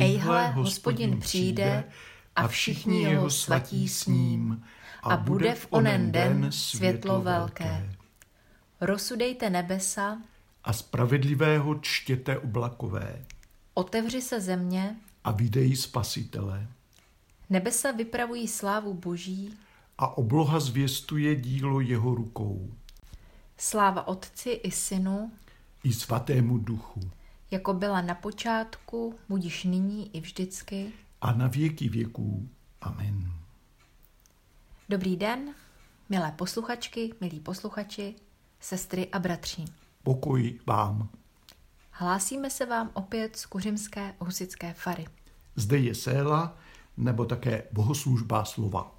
Ejhle, hospodin přijde a všichni jeho svatí s ním a bude v onen den světlo velké. Rozsudejte nebesa A spravedlivého čtěte oblakové. Otevři se země, a videjí spasitele. nebesa vypravují slávu Boží, A obloha zvěstuje dílo jeho rukou. Sláva Otci i Synu, i svatému duchu jako byla na počátku, budiš nyní i vždycky. a na věky věků. Amen. Dobrý den, milé posluchačky, milí posluchači, sestry a bratři. Pokoj vám. Hlásíme se vám opět z Kuřimské husické fary. Zde je séla, nebo také bohoslužba slova.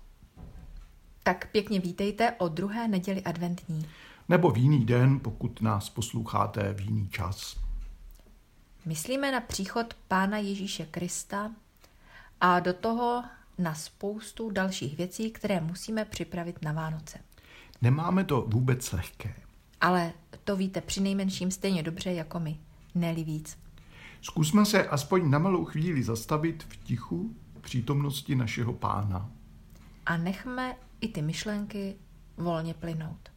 Tak pěkně vítejte o druhé neděli adventní. Nebo v jiný den, pokud nás posloucháte v jiný čas. Myslíme na příchod Pána Ježíše Krista a do toho na spoustu dalších věcí, které musíme připravit na Vánoce. Nemáme to vůbec lehké. Ale to víte při nejmenším stejně dobře jako my, neli víc. Zkusme se aspoň na malou chvíli zastavit v tichu v přítomnosti našeho pána. A nechme i ty myšlenky volně plynout.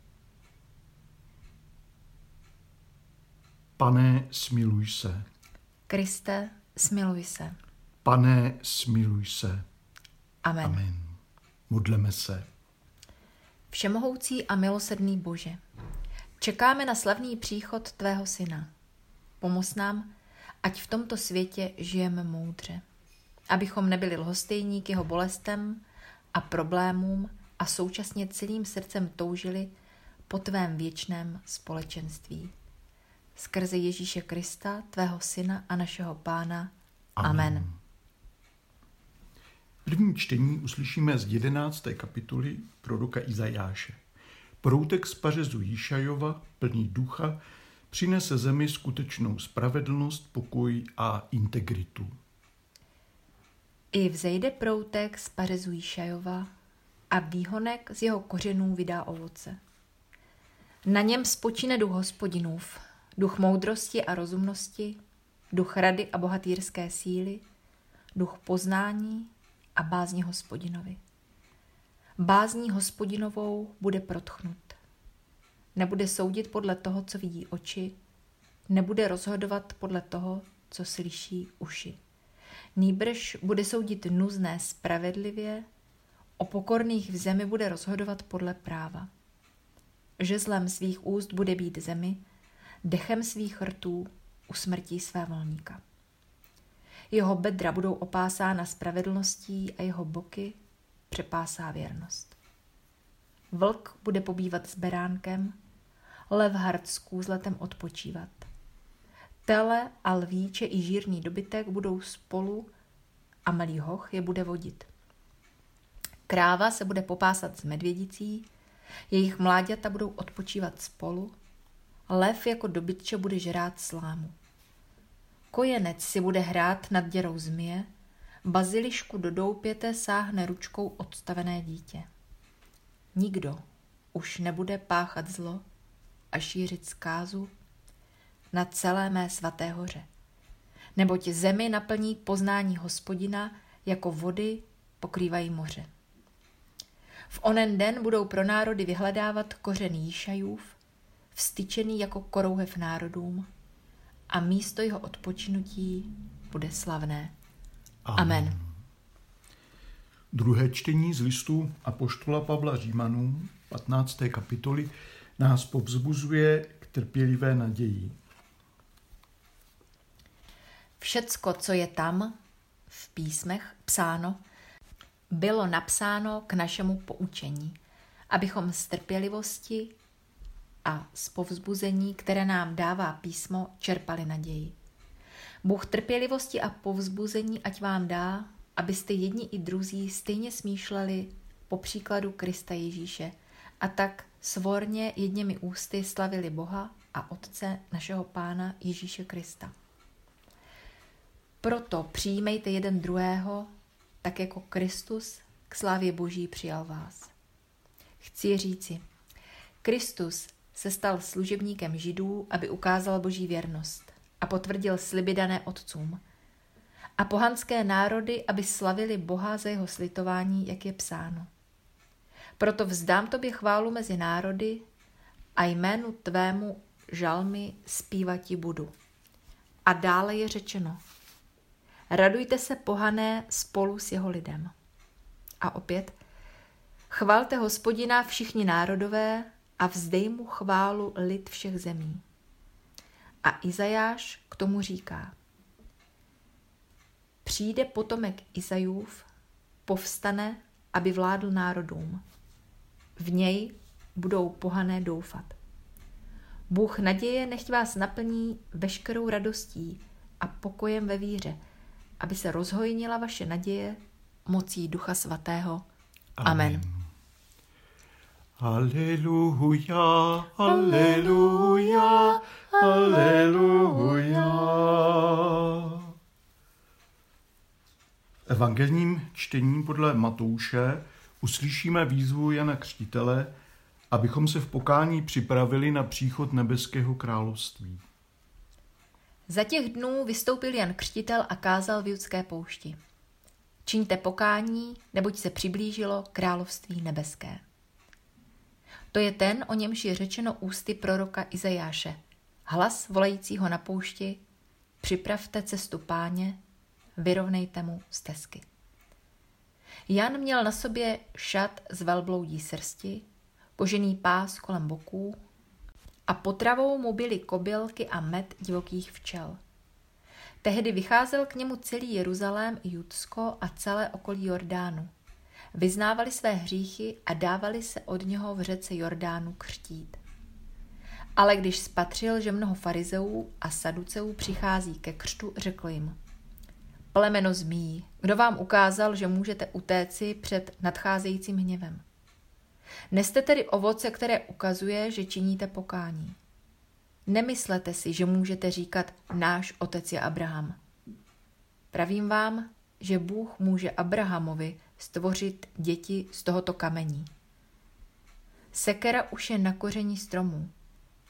Pane, smiluj se. Kriste, smiluj se. Pane, smiluj se. Amen. Amen. Modleme se. Všemohoucí a milosrdný Bože, čekáme na slavný příchod Tvého Syna. Pomoz nám, ať v tomto světě žijeme moudře. Abychom nebyli lhostejní k jeho bolestem a problémům a současně celým srdcem toužili po Tvém věčném společenství. Skrze Ježíše Krista, Tvého Syna a našeho Pána. Amen. Amen. První čtení uslyšíme z 11. kapitoly proroka Izajáše. Proutek z pařezu Jíšajova, plný ducha, přinese zemi skutečnou spravedlnost, pokoj a integritu. I vzejde proutek z pařezu Jíšajova a výhonek z jeho kořenů vydá ovoce. Na něm spočine duch hospodinův, duch moudrosti a rozumnosti, duch rady a bohatýrské síly, duch poznání a bázní hospodinovi. Bázní hospodinovou bude protchnut. Nebude soudit podle toho, co vidí oči, nebude rozhodovat podle toho, co slyší uši. Nýbrž bude soudit nuzné spravedlivě, o pokorných v zemi bude rozhodovat podle práva. Žezlem svých úst bude být zemi, dechem svých rtů usmrtí své volníka. Jeho bedra budou opásána spravedlností a jeho boky přepásá věrnost. Vlk bude pobývat s beránkem, lev hard s kůzletem odpočívat. Tele a lvíče i žírný dobytek budou spolu a malý hoch je bude vodit. Kráva se bude popásat s medvědicí, jejich mláďata budou odpočívat spolu, lev jako dobytče bude žrát slámu. Kojenec si bude hrát nad děrou zmije, bazilišku do doupěte sáhne ručkou odstavené dítě. Nikdo už nebude páchat zlo a šířit zkázu na celé mé svaté hoře. Neboť zemi naplní poznání hospodina, jako vody pokrývají moře. V onen den budou pro národy vyhledávat kořen Jíšajův, vstyčený jako korouhev národům, a místo jeho odpočinutí bude slavné. Amen. Amen. Druhé čtení z listu Apoštola Pavla Římanům, 15. kapitoly, nás povzbuzuje k trpělivé naději. Všecko, co je tam v písmech psáno, bylo napsáno k našemu poučení, abychom z trpělivosti a z povzbuzení, které nám dává písmo, čerpali naději. Bůh trpělivosti a povzbuzení ať vám dá, abyste jedni i druzí stejně smýšleli po příkladu Krista Ježíše a tak svorně jedněmi ústy slavili Boha a Otce našeho Pána Ježíše Krista. Proto přijímejte jeden druhého, tak jako Kristus k slávě Boží přijal vás. Chci říci, Kristus se stal služebníkem židů, aby ukázal boží věrnost a potvrdil sliby dané otcům. a pohanské národy, aby slavili Boha za jeho slitování, jak je psáno. Proto vzdám tobě chválu mezi národy a jménu tvému žalmy zpívati budu. A dále je řečeno, radujte se pohané spolu s jeho lidem. A opět, chvalte hospodina všichni národové a vzdej mu chválu lid všech zemí. A Izajáš k tomu říká, přijde potomek Izajův, povstane, aby vládl národům. V něj budou pohané doufat. Bůh naděje nechť vás naplní veškerou radostí a pokojem ve víře, aby se rozhojnila vaše naděje mocí Ducha Svatého. Amen. Amen. Aleluja, aleluja, aleluja. Evangelním čtením podle Matouše uslyšíme výzvu Jana Křtitele, abychom se v pokání připravili na příchod nebeského království. Za těch dnů vystoupil Jan Křtitel a kázal v judské poušti. Čiňte pokání, neboť se přiblížilo království nebeské. To je ten, o němž je řečeno ústy proroka Izajáše. Hlas volajícího na poušti, připravte cestu páně, vyrovnejte mu stezky. Jan měl na sobě šat z velbloudí srsti, kožený pás kolem boků a potravou mu byly kobylky a med divokých včel. Tehdy vycházel k němu celý Jeruzalém Judsko a celé okolí Jordánu. Vyznávali své hříchy a dávali se od něho v řece Jordánu křtít. Ale když spatřil, že mnoho farizeů a saduceů přichází ke křtu, řekl jim – Plemeno zmí, kdo vám ukázal, že můžete utéci před nadcházejícím hněvem? Neste tedy ovoce, které ukazuje, že činíte pokání. Nemyslete si, že můžete říkat náš otec je Abraham. Pravím vám, že Bůh může Abrahamovi stvořit děti z tohoto kamení. Sekera už je na koření stromů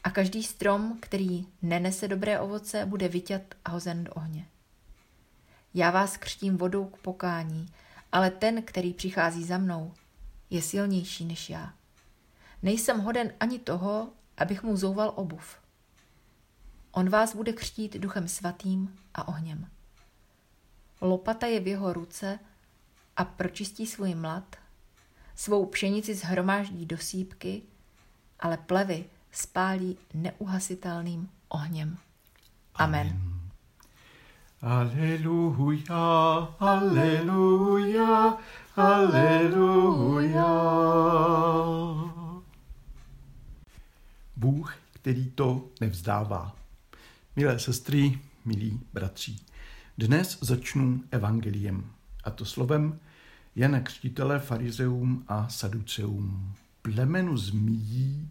a každý strom, který nenese dobré ovoce, bude vyťat a hozen do ohně. Já vás křtím vodou k pokání, ale ten, který přichází za mnou, je silnější než já. Nejsem hoden ani toho, abych mu zouval obuv. On vás bude křtít duchem svatým a ohněm. Lopata je v jeho ruce a pročistí svůj mlad, svou pšenici zhromáždí do sípky, ale plevy spálí neuhasitelným ohněm. Amen. Amen. Aleluja, aleluja, aleluja. Bůh, který to nevzdává. Milé sestry, milí bratři, dnes začnu evangeliem, a to slovem Jana Křtitele farizeum a saduceum. Plemenu zmíjí,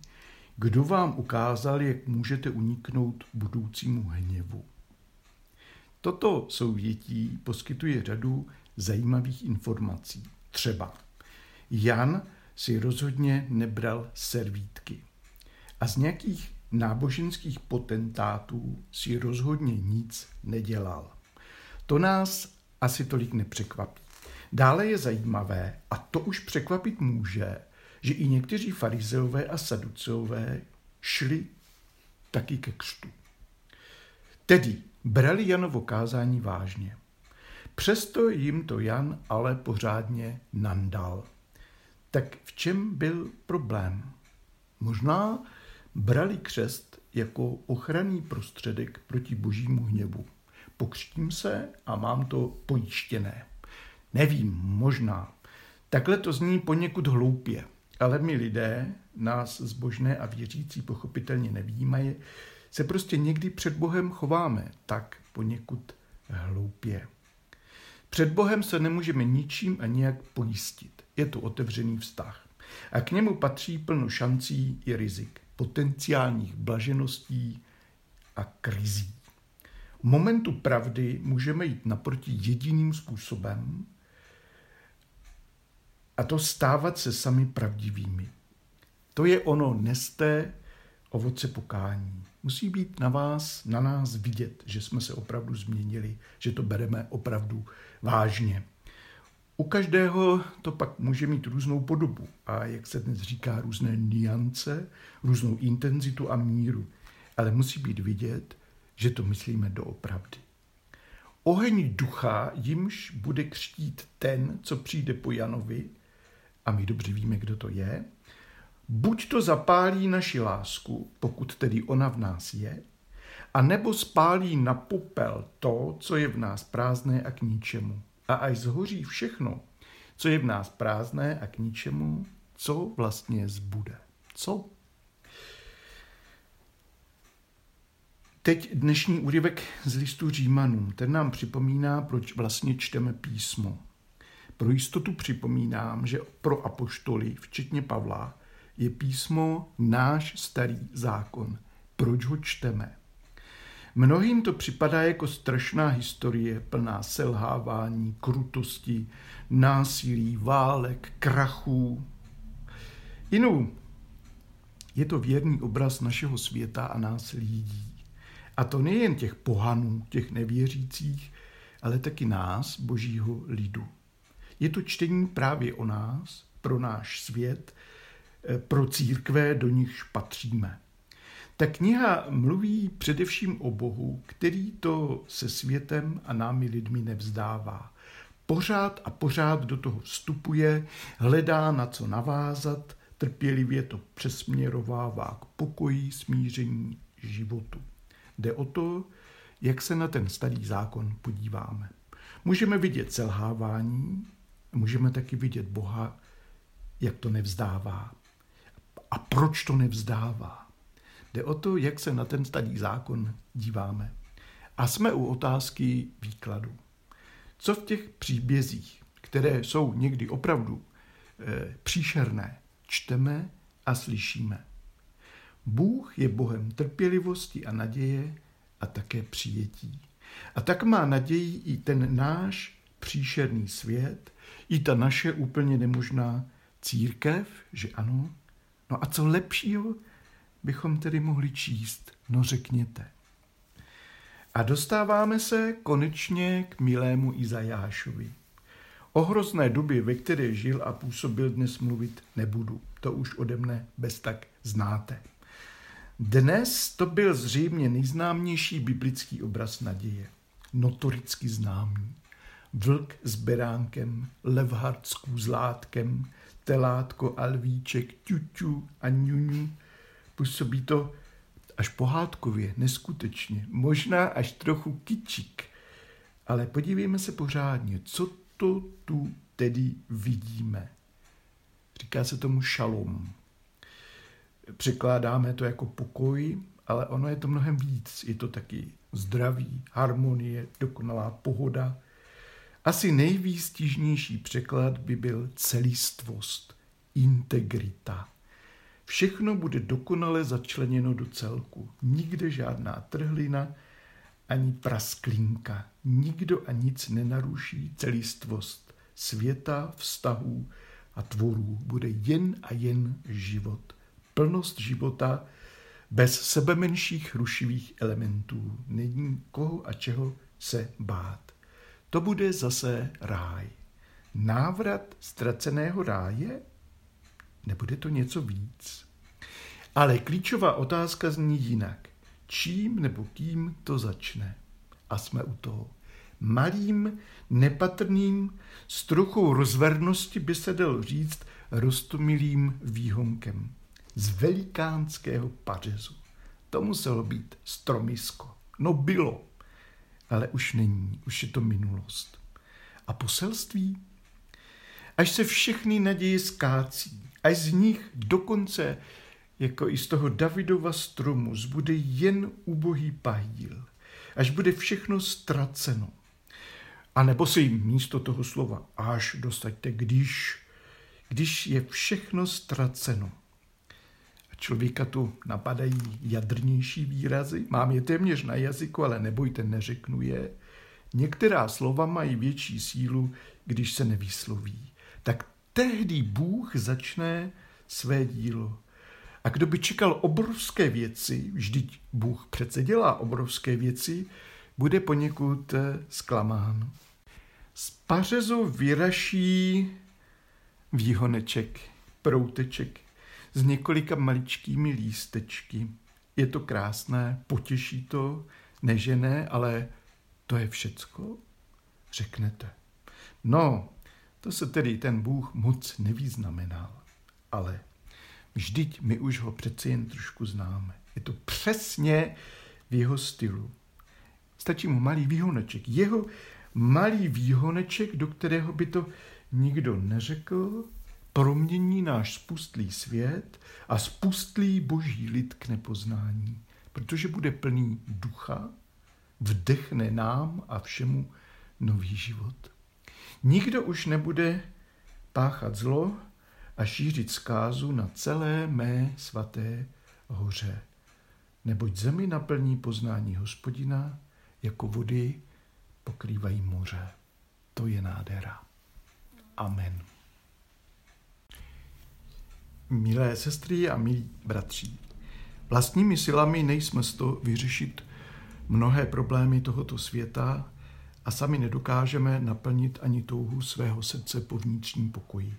kdo vám ukázal, jak můžete uniknout budoucímu hněvu. Toto souvětí poskytuje řadu zajímavých informací. Třeba Jan si rozhodně nebral servítky a z nějakých náboženských potentátů si rozhodně nic nedělal. To nás asi tolik nepřekvapí. Dále je zajímavé, a to už překvapit může, že i někteří farizeové a saduceové šli taky ke křtu. Tedy brali Janovo kázání vážně. Přesto jim to Jan ale pořádně nandal. Tak v čem byl problém? Možná brali křest jako ochranný prostředek proti božímu hněvu. Pokřtím se a mám to pojištěné. Nevím, možná. Takhle to zní poněkud hloupě, ale my lidé, nás zbožné a věřící pochopitelně nevnímají, se prostě někdy před Bohem chováme tak poněkud hloupě. Před Bohem se nemůžeme ničím a nijak pojistit. Je to otevřený vztah. A k němu patří plno šancí i rizik, potenciálních blažeností a krizí. V momentu pravdy můžeme jít naproti jediným způsobem, a to stávat se sami pravdivými. To je ono neste ovoce pokání. Musí být na vás, na nás vidět, že jsme se opravdu změnili, že to bereme opravdu vážně. U každého to pak může mít různou podobu a, jak se dnes říká, různé niance, různou intenzitu a míru. Ale musí být vidět, že to myslíme doopravdy. Oheň ducha, jimž bude křtít ten, co přijde po Janovi, a my dobře víme, kdo to je, buď to zapálí naši lásku, pokud tedy ona v nás je, a nebo spálí na popel to, co je v nás prázdné a k ničemu. A až zhoří všechno, co je v nás prázdné a k ničemu, co vlastně zbude. Co? Teď dnešní úryvek z listu Římanům. Ten nám připomíná, proč vlastně čteme písmo. Pro jistotu připomínám, že pro apoštoly, včetně Pavla, je písmo náš starý zákon. Proč ho čteme? Mnohým to připadá jako strašná historie plná selhávání, krutosti, násilí, válek, krachů. Jinou je to věrný obraz našeho světa a nás lidí. A to nejen těch pohanů, těch nevěřících, ale taky nás, božího lidu. Je to čtení právě o nás, pro náš svět, eh, pro církve, do nichž patříme. Ta kniha mluví především o Bohu, který to se světem a námi lidmi nevzdává. Pořád a pořád do toho vstupuje, hledá na co navázat, trpělivě to přesměrovává k pokoji, smíření, životu. Jde o to, jak se na ten starý zákon podíváme. Můžeme vidět selhávání, můžeme taky vidět Boha, jak to nevzdává. A proč to nevzdává? Jde o to, jak se na ten starý zákon díváme. A jsme u otázky výkladu. Co v těch příbězích, které jsou někdy opravdu e, příšerné, čteme a slyšíme? Bůh je Bohem trpělivosti a naděje a také přijetí. A tak má naději i ten náš příšerný svět, i ta naše úplně nemožná církev, že ano. No a co lepšího bychom tedy mohli číst? No řekněte. A dostáváme se konečně k milému Izajášovi. O hrozné době, ve které žil a působil, dnes mluvit nebudu. To už ode mne bez tak znáte. Dnes to byl zřejmě nejznámější biblický obraz naděje. Notoricky známý. Vlk s beránkem, levhard s kůzlátkem, telátko a lvíček, ťuťu a ňuňu. Působí to až pohádkově, neskutečně, možná až trochu kyčik. Ale podívejme se pořádně, co to tu tedy vidíme. Říká se tomu šalom. Překládáme to jako pokoj, ale ono je to mnohem víc. Je to taky zdraví, harmonie, dokonalá pohoda. Asi nejvýstižnější překlad by byl celistvost, integrita. Všechno bude dokonale začleněno do celku. Nikde žádná trhlina ani prasklinka. Nikdo a nic nenaruší celistvost světa, vztahů a tvorů. Bude jen a jen život plnost života bez sebe menších rušivých elementů. Není koho a čeho se bát. To bude zase ráj. Návrat ztraceného ráje? Nebude to něco víc? Ale klíčová otázka zní jinak. Čím nebo kým to začne? A jsme u toho. Malým, nepatrným, s trochou rozvernosti by se dal říct rostomilým výhonkem z velikánského pařezu. To muselo být stromisko. No bylo, ale už není, už je to minulost. A poselství? Až se všechny naděje skácí, až z nich dokonce, jako i z toho Davidova stromu, zbude jen ubohý pahýl, až bude všechno ztraceno. A nebo si místo toho slova až dostaňte, když, když je všechno ztraceno, Člověka tu napadají jadrnější výrazy. Mám je téměř na jazyku, ale nebojte, neřeknu je. Některá slova mají větší sílu, když se nevysloví. Tak tehdy Bůh začne své dílo. A kdo by čekal obrovské věci, vždyť Bůh přece dělá obrovské věci, bude poněkud eh, zklamán. Z pařezu vyraší výhoneček, prouteček s několika maličkými lístečky. Je to krásné, potěší to, nežené, ale to je všecko, řeknete. No, to se tedy ten Bůh moc nevýznamenal, ale vždyť my už ho přeci jen trošku známe. Je to přesně v jeho stylu. Stačí mu malý výhoneček. Jeho malý výhoneček, do kterého by to nikdo neřekl, promění náš spustlý svět a spustlý boží lid k nepoznání, protože bude plný ducha, vdechne nám a všemu nový život. Nikdo už nebude páchat zlo a šířit zkázu na celé mé svaté hoře. Neboť zemi naplní poznání hospodina, jako vody pokrývají moře. To je nádhera. Amen. Milé sestry a milí bratři, vlastními silami nejsme z to vyřešit mnohé problémy tohoto světa a sami nedokážeme naplnit ani touhu svého srdce po vnitřním pokoji.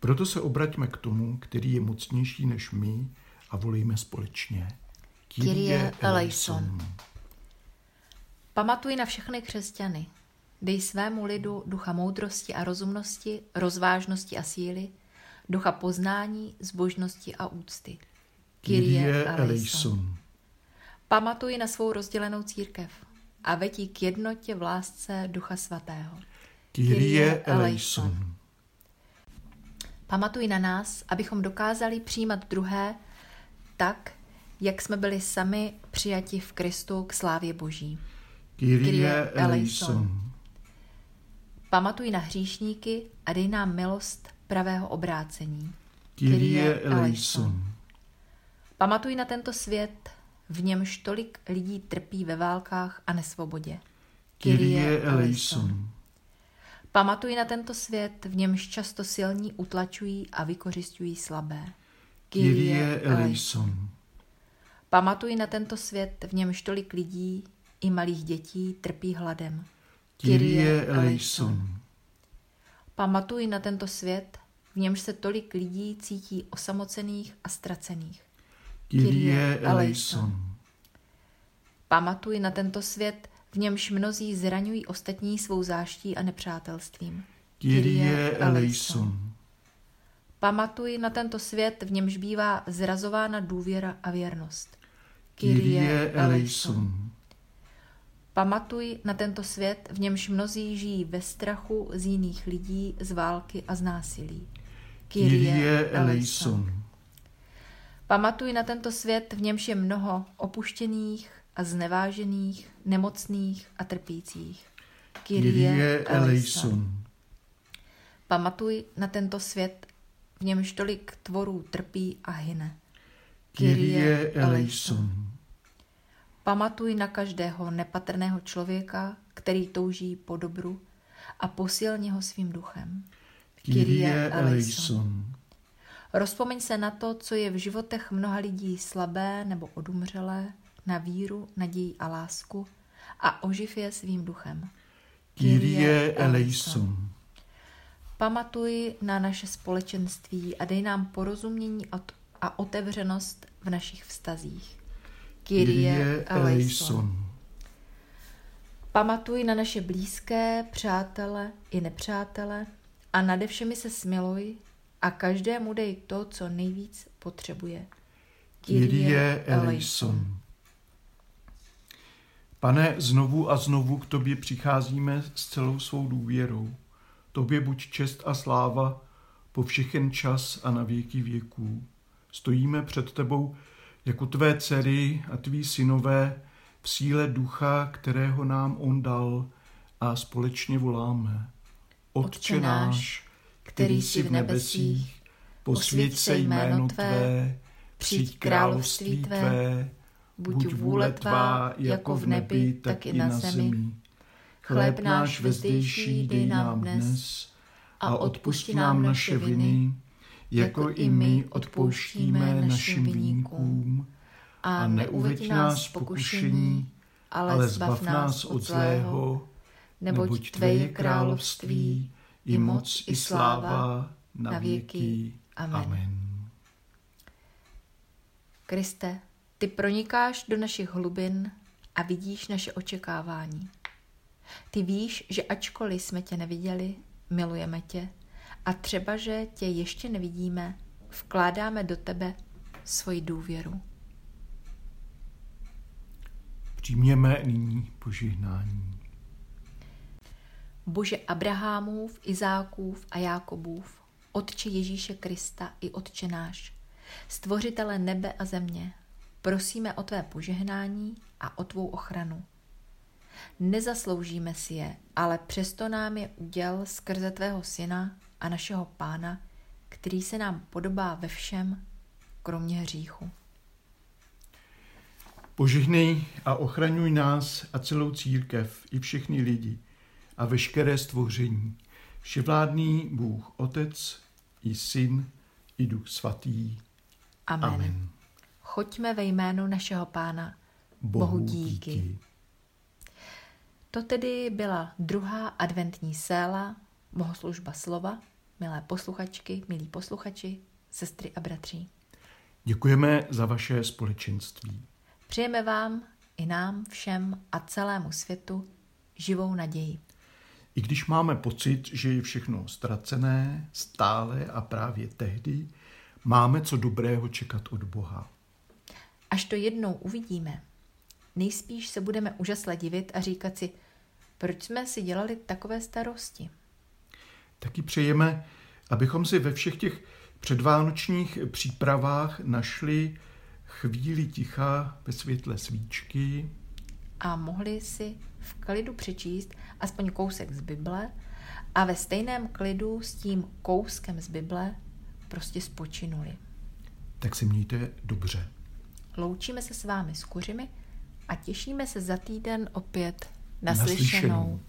Proto se obraťme k tomu, který je mocnější než my a volíme společně. Kyrie eleison. Pamatuj na všechny křesťany. Dej svému lidu ducha moudrosti a rozumnosti, rozvážnosti a síly, ducha poznání, zbožnosti a úcty. Kyrie eleison. Pamatuj na svou rozdělenou církev a vetí k jednotě v lásce Ducha Svatého. Kyrie eleison. Pamatuj na nás, abychom dokázali přijímat druhé tak, jak jsme byli sami přijati v Kristu k slávě Boží. Kyrie eleison. Pamatuj na hříšníky a dej nám milost pravého obrácení. Kyrie eleison. Pamatuj na tento svět, v němž tolik lidí trpí ve válkách a nesvobodě. Kyrie eleison. Pamatuj na tento svět, v němž často silní utlačují a vykořišťují slabé. Kyrie eleison. Pamatuj na tento svět, v němž tolik lidí i malých dětí trpí hladem. Kyrie eleison. Pamatuj na tento svět, v němž se tolik lidí cítí osamocených a ztracených. Kyrie eleison. Pamatuj na tento svět, v němž mnozí zraňují ostatní svou záští a nepřátelstvím. Kyrie eleison. Pamatuj na tento svět, v němž bývá zrazována důvěra a věrnost. Kyrie eleison. Pamatuj na tento svět, v němž mnozí žijí ve strachu z jiných lidí, z války a z násilí. Kyrie eleison. Pamatuj na tento svět, v němž je mnoho opuštěných a znevážených, nemocných a trpících. Kyrie eleison. Pamatuj na tento svět, v němž tolik tvorů trpí a hyne. Kyrie eleison. Pamatuj na každého nepatrného člověka, který touží po dobru a posilně ho svým duchem. Kyrie eleison. Rozpomeň se na to, co je v životech mnoha lidí slabé nebo odumřelé, na víru, naději a lásku a oživ je svým duchem. Kyrie eleison. Pamatuj na naše společenství a dej nám porozumění a otevřenost v našich vztazích. Kyrie eleison. Pamatuj na naše blízké, přátele i nepřátele a nade všemi se smiluj a každému dej to, co nejvíc potřebuje. Kyrie eleison. Pane, znovu a znovu k tobě přicházíme s celou svou důvěrou. Tobě buď čest a sláva po všechen čas a na věky věků. Stojíme před tebou jako tvé dcery a tví synové v síle ducha, kterého nám on dal a společně voláme. Otče náš, který jsi v nebesích, posvěď se jméno Tvé, přijď království Tvé, buď vůle Tvá jako v nebi, tak i na zemi. Chléb náš vezdejší dej nám dnes a odpusti nám naše viny, jako i my odpouštíme našim viníkům. A neuveď nás pokušení, ale zbav nás od zlého, neboť Tvé je království, i moc, i sláva, na věky. Amen. Amen. Kriste, Ty pronikáš do našich hlubin a vidíš naše očekávání. Ty víš, že ačkoliv jsme tě neviděli, milujeme tě a třeba, že tě ještě nevidíme, vkládáme do tebe svoji důvěru. Přijměme nyní požehnání. Bože Abrahamův, Izákův a Jákobův, Otče Ježíše Krista i Otče náš, Stvořitele nebe a země, prosíme o tvé požehnání a o tvou ochranu. Nezasloužíme si je, ale přesto nám je uděl skrze tvého syna a našeho pána, který se nám podobá ve všem, kromě hříchu. Požehnej a ochraňuj nás a celou církev i všechny lidi a veškeré stvoření. Vševládný Bůh Otec i Syn i Duch Svatý. Amen. Amen. Choďme ve jménu našeho Pána. Bohu, Bohu díky. díky. To tedy byla druhá adventní séla, bohoslužba slova, milé posluchačky, milí posluchači, sestry a bratři. Děkujeme za vaše společenství. Přejeme vám i nám všem a celému světu živou naději. I když máme pocit, že je všechno ztracené, stále a právě tehdy, máme co dobrého čekat od Boha. Až to jednou uvidíme, nejspíš se budeme úžasle divit a říkat si, proč jsme si dělali takové starosti. Taky přejeme, abychom si ve všech těch předvánočních přípravách našli chvíli ticha ve světle svíčky. A mohli si v klidu přečíst aspoň kousek z Bible a ve stejném klidu s tím kouskem z Bible prostě spočinuli. Tak se mějte dobře. Loučíme se s vámi s kuřimi a těšíme se za týden opět naslyšenou. naslyšenou.